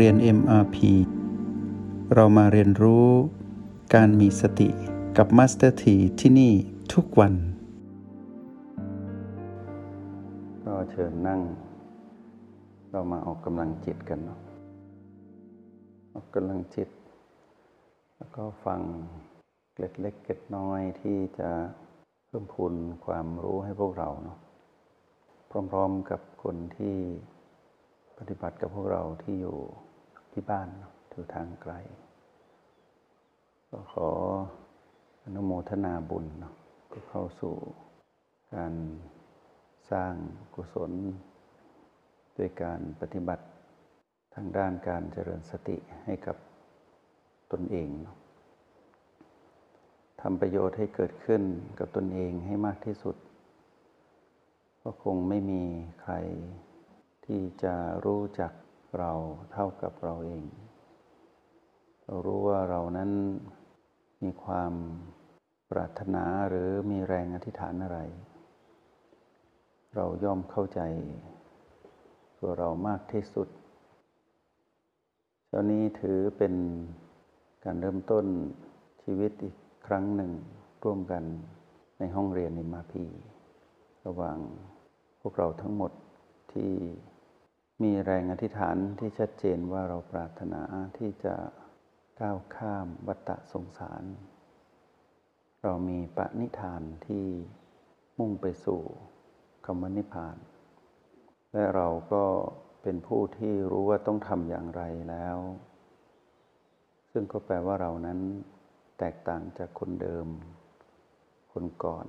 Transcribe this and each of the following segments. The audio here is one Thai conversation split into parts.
เรียน MRP เรามาเรียนรู้การมีสติกับ Master T ที่ที่นี่ทุกวัน ก็เชิญนั่ง เรามาออกกำลังจิตกันเนาะออกกำลังจิต แล้วก็ฟังเกล็ดเล็กเกล็ดน้อยที่จะเพิ่มพูนความรู้ให้พวกเราเนาะพร้อมๆกับคนที่ ปฏิบัติกับพวกเราที่อยู่ที่บ้านอยู่ทางไกล ก็ขออนุโมทนาบุญก็เข้าสู่การสร้างกุศลด้วยการปฏิบัติทางด้านการเจริญสติให้กับตนเองทำประโยชน์ให้เกิดขึ้นกับตนเองให้มากที่สุด ก็คงไม่มีใคร ที่จะรู้จักเราเท่ากับเราเอง เรารู้ว่าเรานั้นมีความปรารถนาหรือมีแรงอธิษฐานอะไร เราย่อมเข้าใจ ตัวเรามากที่สุดเช้านี้ถือเป็นการเริ่มต้นชีวิตอีกครั้งหนึ่งร่วมกันในห้องเรียนนิมาพี ระหว่างพวกเราทั้งหมดที่ มีแรงอธิษฐานที่ชัดเจนว่าเราปรารถนาที่จะก้าวข้ามวัฏสงสาร เรามีปณิธานที่มุ่งไปสู่คำวนิพพาน และเราก็เป็นผู้ที่รู้ว่าต้องทำอย่างไรแล้ว ซึ่งก็แปลว่าเรานั้นแตกต่างจากคนเดิม คนก่อน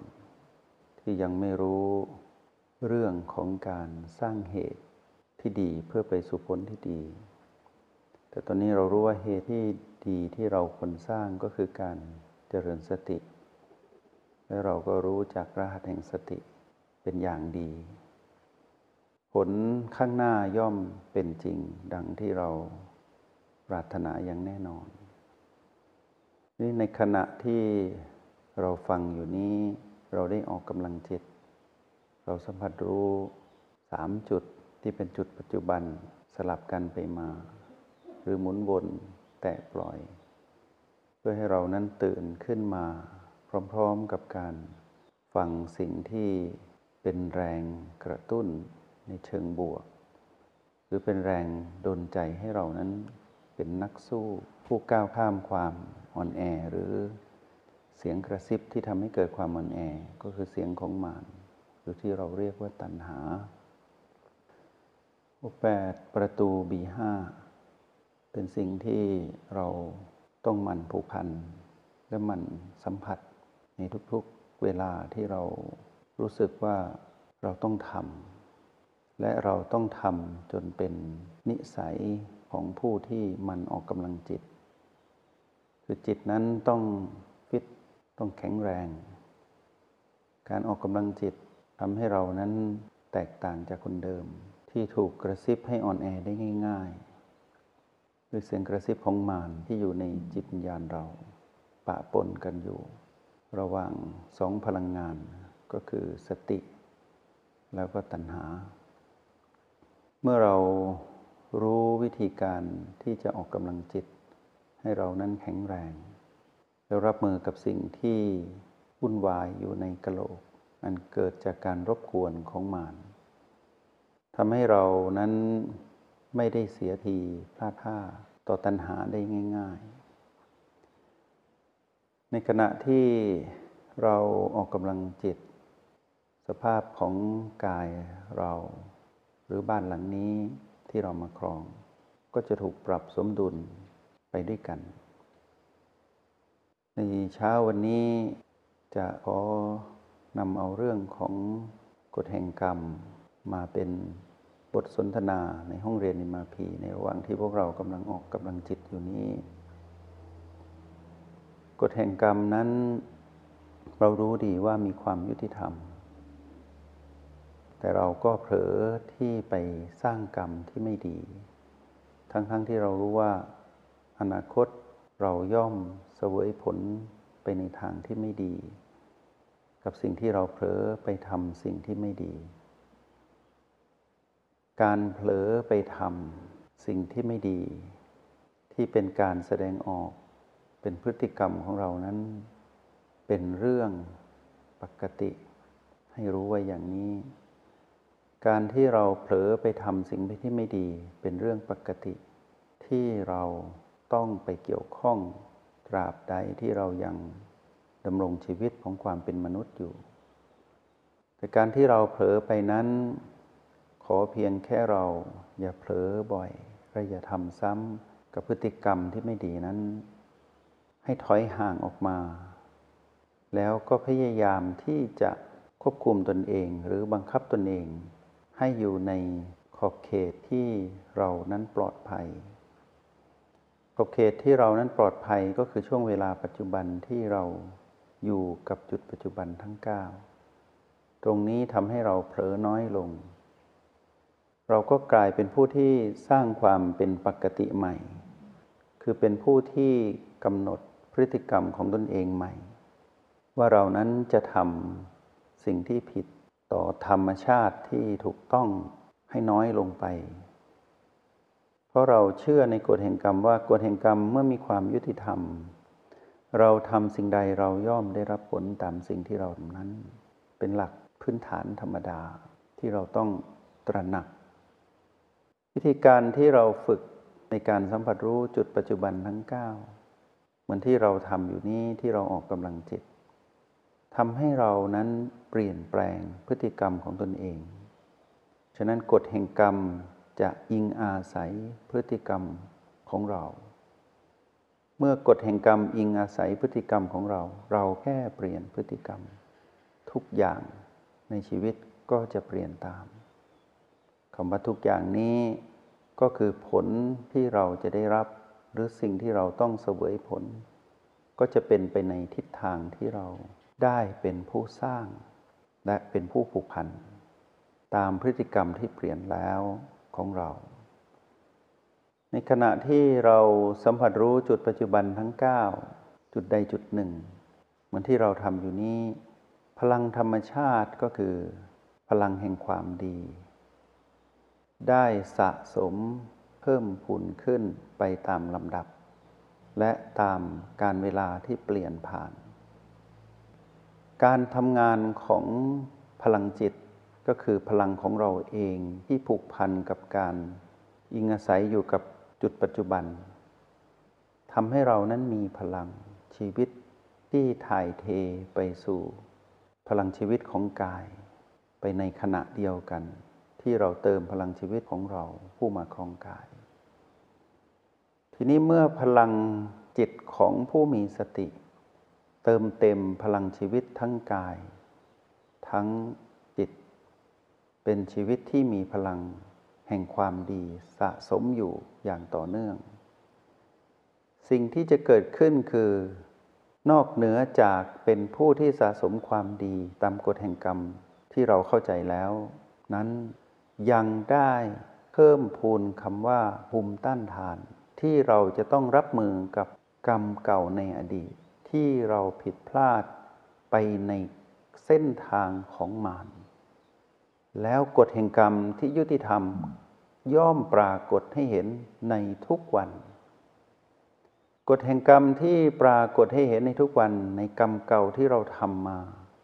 ที่ยังไม่รู้เรื่องของการสร้างเหตุ ที่ดีเพื่อไปสู่ผลที่ดี แต่ตอนนี้เรารู้ว่าเหตุที่ดีที่เราควรสร้างก็คือการเจริญสติ และเราก็รู้จากรหัสแห่งสติเป็นอย่างดี ผลข้างหน้าย่อมเป็นจริงดังที่เราปรารถนาอย่างแน่นอน นี่ในขณะที่เราฟังอยู่นี้ เราได้ออกกำลังจิต เราสัมผัสรู้สามจุด ที่เป็นจุดปัจจุบันสลับกันไปมา หรือหมุนวนแตกปล่อย เพื่อให้เรานั้นตื่นขึ้นมา พร้อมๆกับการฟังสิ่งที่เป็นแรงกระตุ้นในเชิงบวก หรือเป็นแรงดลใจให้เรานั้นเป็นนักสู้ผู้ก้าวข้ามความอ่อนแอหรือเสียงกระซิบที่ทำให้เกิดความอ่อนแอก็คือเสียงของมารหรือที่เราเรียกว่าตัณหา แปดประตูบีห้าเป็นสิ่งที่เราต้องมันผูกพัน และมันสัมผัสในทุกๆเวลาที่เรารู้สึกว่าเราต้องทำและเราต้องทำจนเป็นนิสัยของผู้ที่มันออกกำลังจิต คือจิตนั้นต้องฟิตต้องแข็งแรง การออกกำลังจิตทำให้เรานั้นแตกต่างจากคนเดิม ที่ถูกกระซิบให้อ่อนแอได้ง่ายๆด้วยเสียงกระซิบของมารที่อยู่ในจิตวิญญาณเรา ปะปนกันอยู่ ระหว่างสองพลังงานก็คือสติ แล้วก็ตัณหา เมื่อเรารู้วิธีการที่จะออกกำลังจิต ให้เรานั้นแข็งแรง แล้วรับมือกับสิ่งที่วุ่นวายอยู่ในกะโหลก อันเกิดจากการรบกวนของมาร ทำให้เรานั้นไม่ได้เสียทีพลาดท่าต่อตัณหาได้ง่าย ๆ ในขณะที่เราออกกำลังจิต สภาพของกายเรา หรือบ้านหลังนี้ที่เรามาครอง ก็จะถูกปรับสมดุลไปด้วยกัน ในเช้าวันนี้จะขอนำเอาเรื่องของกฎแห่งกรรมมาเป็น บทสนทนาในห้องเรียนนิมาพีในระหว่างที่พวกเรากำลังออกกำลังจิตอยู่นี้ กฎแห่งกรรมนั้น เรารู้ดีว่ามีความยุติธรรม แต่เราก็เผลอที่ไปสร้างกรรมที่ไม่ดี ทั้งๆทที่เรารู้ว่าอนาคตเราย่อมเสวยผลไปในทางที่ไม่ดี กับสิ่งที่เราเผลอไปทำสิ่งที่ไม่ดี การเผลอไปทำสิ่งที่ไม่ดี ที่เป็นการแสดงออกเป็นพฤติกรรมของเรานั้น เป็นเรื่องปกติ ให้รู้ไว้อย่างนี้ การที่เราเผลอไปทำสิ่งที่ไม่ดี เป็นเรื่องปกติ ที่เราต้องไปเกี่ยวข้องตราบใดที่เรายังดำรงชีวิตของความเป็นมนุษย์อยู่ แต่การที่เราเผลอไปนั้น ขอเพียงแค่เราอย่าเผลอบ่อยและอย่าทำซ้ำกับพฤติกรรมที่ไม่ดีนั้น ให้ถอยห่างออกมา แล้วก็พยายามที่จะควบคุมตนเองหรือบังคับตนเอง ให้อยู่ในขอบเขตที่เรานั้นปลอดภัย ขอบเขตที่เรานั้นปลอดภัยก็คือช่วงเวลาปัจจุบันที่เราอยู่กับจุดปัจจุบันทั้ง 9 ตรงนี้ทำให้เราเผลอน้อยลง เราก็กลายเป็นผู้ที่สร้างความเป็นปกติใหม่ คือเป็นผู้ที่กำหนดพฤติกรรมของตนเองใหม่ ว่าเรานั้นจะทำสิ่งที่ผิดต่อธรรมชาติที่ถูกต้องให้น้อยลงไป เพราะเราเชื่อในกฎแห่งกรรมว่ากฎแห่งกรรมเมื่อมีความยุติธรรม เราทำสิ่งใดเราย่อมได้รับผลตามสิ่งที่เราทำนั้น เป็นหลักพื้นฐานธรรมดาที่เราต้องตระหนัก วิธีการที่เราฝึกในการสัมผัสรู้จุดปัจจุบันทั้ง 9 เหมือนที่เราทำอยู่นี้ที่เราออกกำลังจิตทำให้เรานั้นเปลี่ยนแปลงพฤติกรรมของตนเอง ฉะนั้นกฎแห่งกรรมจะอิงอาศัยพฤติกรรมของเรา เมื่อกฎแห่งกรรมอิงอาศัยพฤติกรรมของเรา เราแค่เปลี่ยนพฤติกรรม ทุกอย่างในชีวิตก็จะเปลี่ยนตาม คำว่าทุกอย่างนี้ก็คือผลที่เราจะได้รับหรือสิ่งที่เราต้องเสวยผล ก็จะเป็นไปในทิศทางที่เราได้เป็นผู้สร้าง และเป็นผู้ผูกพัน ตามพฤติกรรมที่เปลี่ยนแล้วของเรา ในขณะที่เราสัมผัสรู้จุดปัจจุบันทั้ง 9 จุดใดจุดหนึ่ง เหมือนที่เราทำอยู่นี้ พลังธรรมชาติก็คือ พลังแห่งความดี ได้สะสมเพิ่มพูนขึ้นไปตามลำดับ และตามการเวลาที่เปลี่ยนผ่าน การทำงานของพลังจิตก็คือพลังของเราเองที่ผูกพันกับการอิงอาศัยอยู่กับจุดปัจจุบันทำให้เรานั้นมีพลังชีวิตที่ถ่ายเทไปสู่ พลังชีวิตของกายไปในขณะเดียวกัน ที่เราเติมพลังชีวิตของเราผู้มาครองกาย ทีนี้เมื่อพลังจิตของผู้มีสติ เติมเต็มพลังชีวิตทั้งกาย ทั้งจิต เป็นชีวิตที่มีพลังแห่งความดีสะสมอยู่อย่างต่อเนื่อง สิ่งที่จะเกิดขึ้นคือนอกเหนือจากเป็นผู้ที่สะสมความดีตามกฎแห่งกรรมที่เราเข้าใจแล้ว นั้น ยังได้เพิ่มพูนคำว่าภูมิต้านทาน ที่เราจะต้องรับมือกับกรรมเก่าในอดีต ที่เราผิดพลาดไปในเส้นทางของมารแล้วกฎแห่งกรรมที่ยุติธรรม ย่อมปรากฏให้เห็นในทุกวัน กฎแห่งกรรมที่ปรากฏให้เห็นในทุกวันในกรรมเก่าที่เราทำมา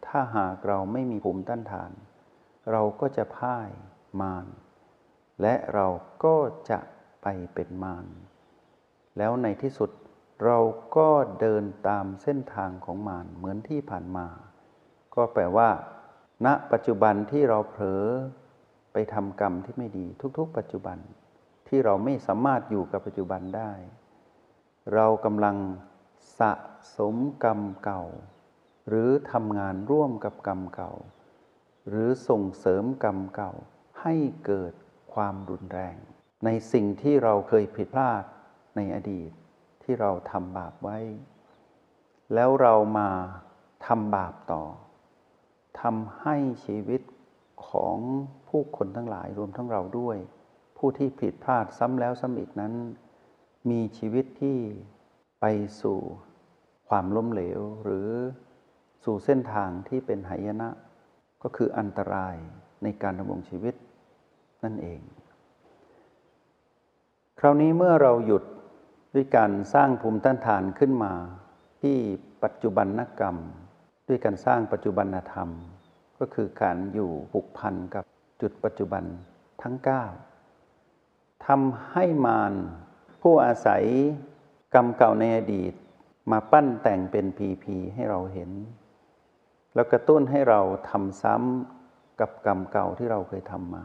ถ้าหากเราไม่มีภูมิต้านทาน เราก็จะพ่าย มาร และเราก็จะไปเป็นมาร แล้วในที่สุดเราก็เดินตามเส้นทางของมารเหมือนที่ผ่านมา ก็แปลว่า ณ ปัจจุบันที่เราเผลอไปทำกรรมที่ไม่ดีทุกๆ ปัจจุบันที่เราไม่สามารถอยู่กับปัจจุบันได้ เรากำลังสะสมกรรมเก่า หรือทำงานร่วมกับกรรมเก่า หรือส่งเสริมกรรมเก่า ให้เกิดความรุนแรง ในสิ่งที่เราเคยผิดพลาดในอดีตที่เราทำบาปไว้ แล้วเรามาทำบาปต่อทำให้ชีวิตของผู้คนทั้งหลายรวมทั้งเราด้วย ผู้ที่ผิดพลาดซ้ำแล้วซ้ำอีกนั้น มีชีวิตที่ไปสู่ความล้มเหลวหรือสู่เส้นทางที่เป็นหายนะ ก็คืออันตรายในการดำรงชีวิต นั่นเอง คราวนี้เมื่อเราหยุดด้วยการสร้างภูมิต้านทานขึ้นมา ที่ปัจจุบันนกรรม ด้วยการสร้างปัจจุบันธรรม ก็คือการอยู่ผูกพันกับจุดปัจจุบันทั้ง 9ทำให้มารผู้อาศัยกรรมเก่าในอดีต มาปั้นแต่งเป็นพีพีให้เราเห็น แล้วกระตุ้นให้เราทำซ้ำกับกรรมเก่าที่เราเคยทำมา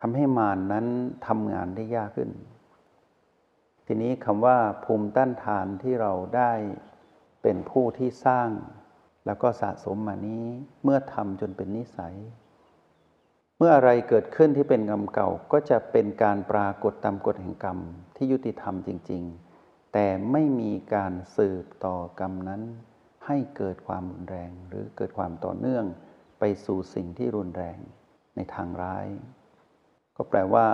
ทำให้มารนนั้นทำงานได้ยากขึ้น ทีนี้คำว่าภูมิต้านทานที่เราได้เป็นผู้ที่สร้าง แล้วก็สะสมมานี้เมื่อทำจนเป็นนิสัย เมื่ออะไรเกิดขึ้นที่เป็นกรรมเก่าก็จะเป็นการปรากฏตามกฎแห่งกรรมที่ยุติธรรมจริง ๆ แต่ไม่มีการสืบต่อกรรมนั้น ให้เกิดความรุนแรงหรือเกิดความต่อเนื่องไปสู่สิ่งที่รุนแรงในทางร้าย ก็แปลว่า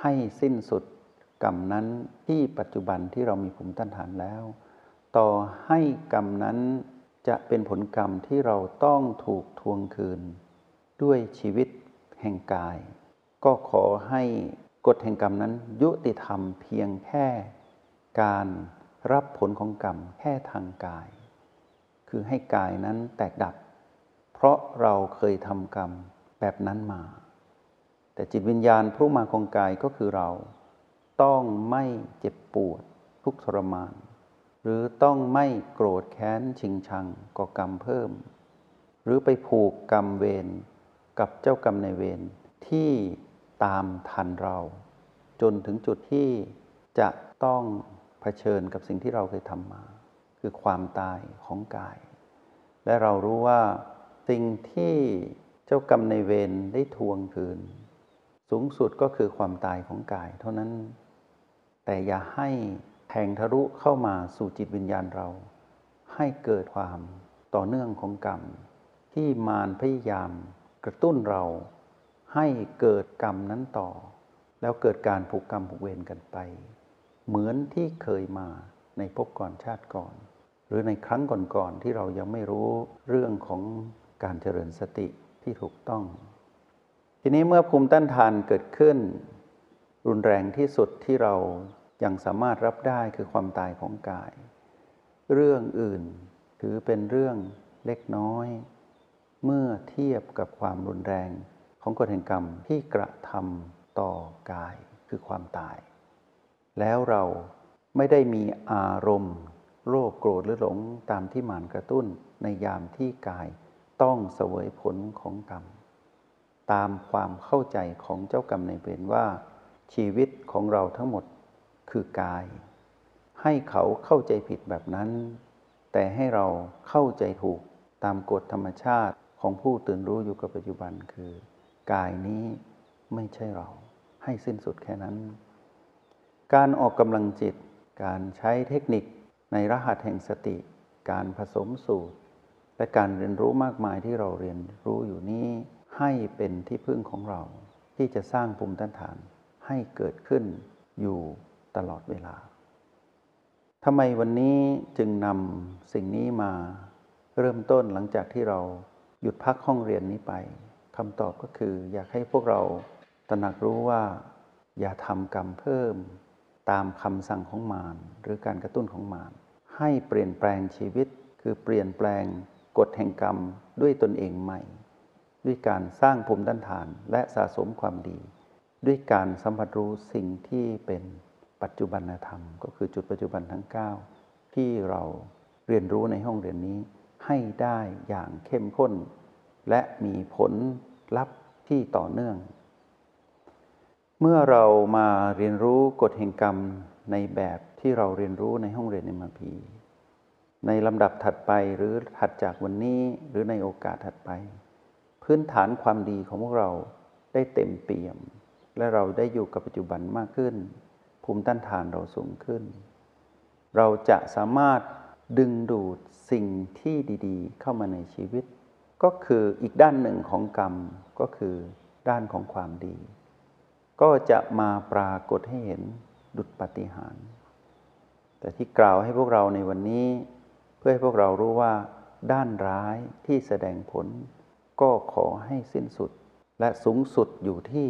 ให้สิ้นสุดกรรมนั้นที่ปัจจุบันที่เรามีภูมิต้านทานแล้ว ต่อให้กรรมนั้นจะเป็นผลกรรมที่เราต้องถูกทวงคืน ด้วยชีวิตแห่งกาย ก็ขอให้กฎแห่งกรรมนั้นยุติธรรมเพียงแค่ การรับผลของกรรมแค่ทางกาย คือให้กายนั้นแตกดับ เพราะเราเคยทำกรรมแบบนั้นมา แต่จิตวิญญาณผู้มาของกายก็คือเรา ต้องไม่เจ็บปวด ทุกทรมาน หรือต้องไม่โกรธแค้นชิงชังก่อกรรมเพิ่ม หรือไปผูกกรรมเวรกับเจ้ากรรมในเวรที่ตามทันเรา จนถึงจุดที่จะต้องเผชิญกับสิ่งที่เราเคยทำมา คือความตายของกาย และเรารู้ว่าสิ่งที่เจ้ากรรมในเวรได้ทวงคืน สูงสุดก็คือความตายของกาย เท่านั้น แต่อย่าให้แทงทะลุเข้ามาสู่จิตวิญญาณเรา ให้เกิดความต่อเนื่องของกรรม ที่มารพยายามกระตุ้นเรา ให้เกิดกรรมนั้นต่อ แล้วเกิดการผูกกรรมผูกเวรกันไป เหมือนที่เคยมาในภพก่อนชาติก่อน หรือในครั้งก่อนๆที่เรายังไม่รู้เรื่องของการเจริญสติที่ถูกต้อง ทีนี้เมื่อภูมิต้านทานเกิดขึ้น รุนแรงที่สุดที่เรายังสามารถรับได้คือความตายของกาย เรื่องอื่นถือเป็นเรื่องเล็กน้อย เมื่อเทียบกับความรุนแรงของกฎแห่งกรรมที่กระทำต่อกายคือความตาย แล้วเราไม่ได้มีอารมณ์โรคโกรธหรือหลงตามที่หมานกระตุ้นในยามที่กายต้องเสวยผลของกรรม ตามความเข้าใจของเจ้ากรรมในเวรว่า ชีวิตของเราทั้งหมดคือกาย ให้เขาเข้าใจผิดแบบนั้น แต่ให้เราเข้าใจถูกตามกฎธรรมชาติของผู้ตื่นรู้อยู่กับปัจจุบันคือ กายนี้ไม่ใช่เราให้สิ้นสุดแค่นั้น การออกกำลังจิต การใช้เทคนิคในรหัสแห่งสติ การผสมสูตร และการเรียนรู้มากมายที่เราเรียนรู้อยู่นี้ ให้เป็นที่พึ่งของเรา ที่จะสร้างภูมิต้านทานให้เกิดขึ้นอยู่ตลอดเวลาทำไมวันนี้จึงนำสิ่งนี้มาเริ่มต้นหลังจากที่เราหยุดพักห้องเรียนนี้ไปคำตอบก็คือ อยากให้พวกเราตระหนักรู้ว่า อย่าทำกรรมเพิ่ม ตามคำสั่งของมารหรือการกระตุ้นของมารให้เปลี่ยนแปลงชีวิต คือเปลี่ยนแปลงกฎแห่งกรรมด้วยตนเองใหม่ ด้วยการสร้างภูมิต้านทานและสะสมความดี ด้วยการสัมผัสรู้สิ่งที่เป็นปัจจุบันธรรม ก็คือจุดปัจจุบันทั้ง 9 ที่เราเรียนรู้ในห้องเรียนนี้ให้ได้อย่างเข้มข้น และมีผลลัพธ์ที่ต่อเนื่อง เมื่อเรามาเรียนรู้กฎแห่งกรรมในแบบที่เราเรียนรู้ในห้องเรียนในมาพีในลำดับถัดไปหรือถัดจากวันนี้หรือในโอกาสถัดไป พื้นฐานความดีของพวกเราได้เต็มเปี่ยม และเราได้อยู่กับปัจจุบันมากขึ้น ภูมิต้านทานเราสูงขึ้น เราจะสามารถดึงดูดสิ่งที่ดีๆ เข้ามาในชีวิต ก็คืออีกด้านหนึ่งของกรรมก็คือด้านของความดี ก็จะมาปรากฏให้เห็นดุจปฏิหารแต่ที่กล่าวให้พวกเราในวันนี้ เพื่อให้พวกเรารู้ว่า ด้านร้ายที่แสดงผล ก็ขอให้สิ้นสุด และสูงสุดอยู่ที่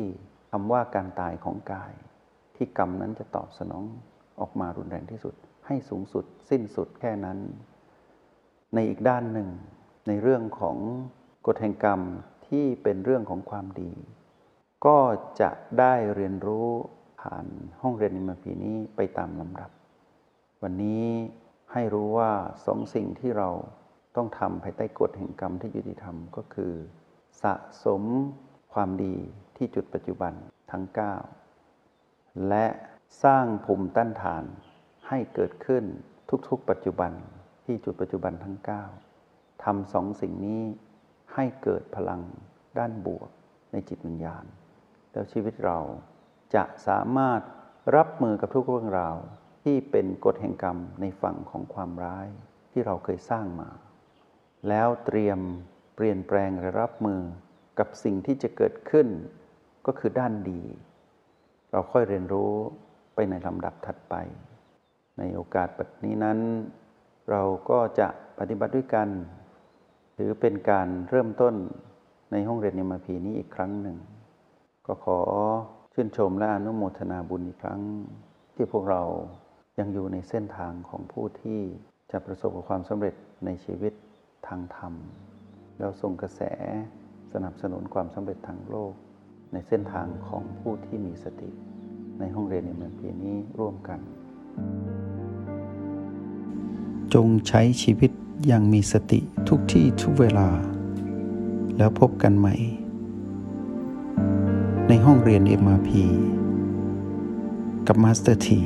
คำว่าการตายของกาย ที่กรรมนั้นจะตอบสนองออกมารุนแรงที่สุด ให้สูงสุด สิ้นสุดแค่นั้น ในอีกด้านหนึ่ง ในเรื่องของกฎแห่งกรรมที่เป็นเรื่องของความดี ก็จะได้เรียนรู้ผ่านห้องเรียนนิมพีนี้ไปตามลำดับ วันนี้ให้รู้ว่าสองสิ่งที่เรา ต้องทำภายใต้กฎแห่งกรรมที่ยุติธรรมก็คือ สะสมความดีที่จุดปัจจุบันทั้ง 9 และสร้างภูมิต้านทานให้เกิดขึ้นทุกๆ ปัจจุบันที่จุดปัจจุบันทั้ง 9ทำสองสิ่งนี้ให้เกิดพลังด้านบวกในจิตวิญญาณ แล้วชีวิตเราจะสามารถรับมือกับทุกเรื่องราวที่เป็นกฎแห่งกรรมในฝั่งของความร้ายที่เราเคยสร้างมา แล้วเตรียมเปลี่ยนแปลงและรับมือกับสิ่งที่จะเกิดขึ้น ก็คือด้านดี เราค่อยเรียนรู้ไปในลำดับถัดไป ในโอกาสแบบนี้นั้น เราก็จะปฏิบัติด้วยกันถือเป็นการเริ่มต้นในห้องเรียนยมพีนี้อีกครั้งหนึ่ง ก็ขอชื่นชมและอนุโมทนาบุญอีกครั้ง ที่พวกเรายังอยู่ในเส้นทางของผู้ที่จะประสบกับความสำเร็จในชีวิต ทางธรรมแล้วส่งกระแสสนับสนุนความสำเร็จทางโลก ในเส้นทางของผู้ที่มีสติ ในห้องเรียนในเมืองพีนี้ร่วมกัน จงใช้ชีวิตอย่างมีสติทุกที่ทุกเวลา แล้วพบกันใหม่ ในห้องเรียน MRP กับมาสเตอร์ที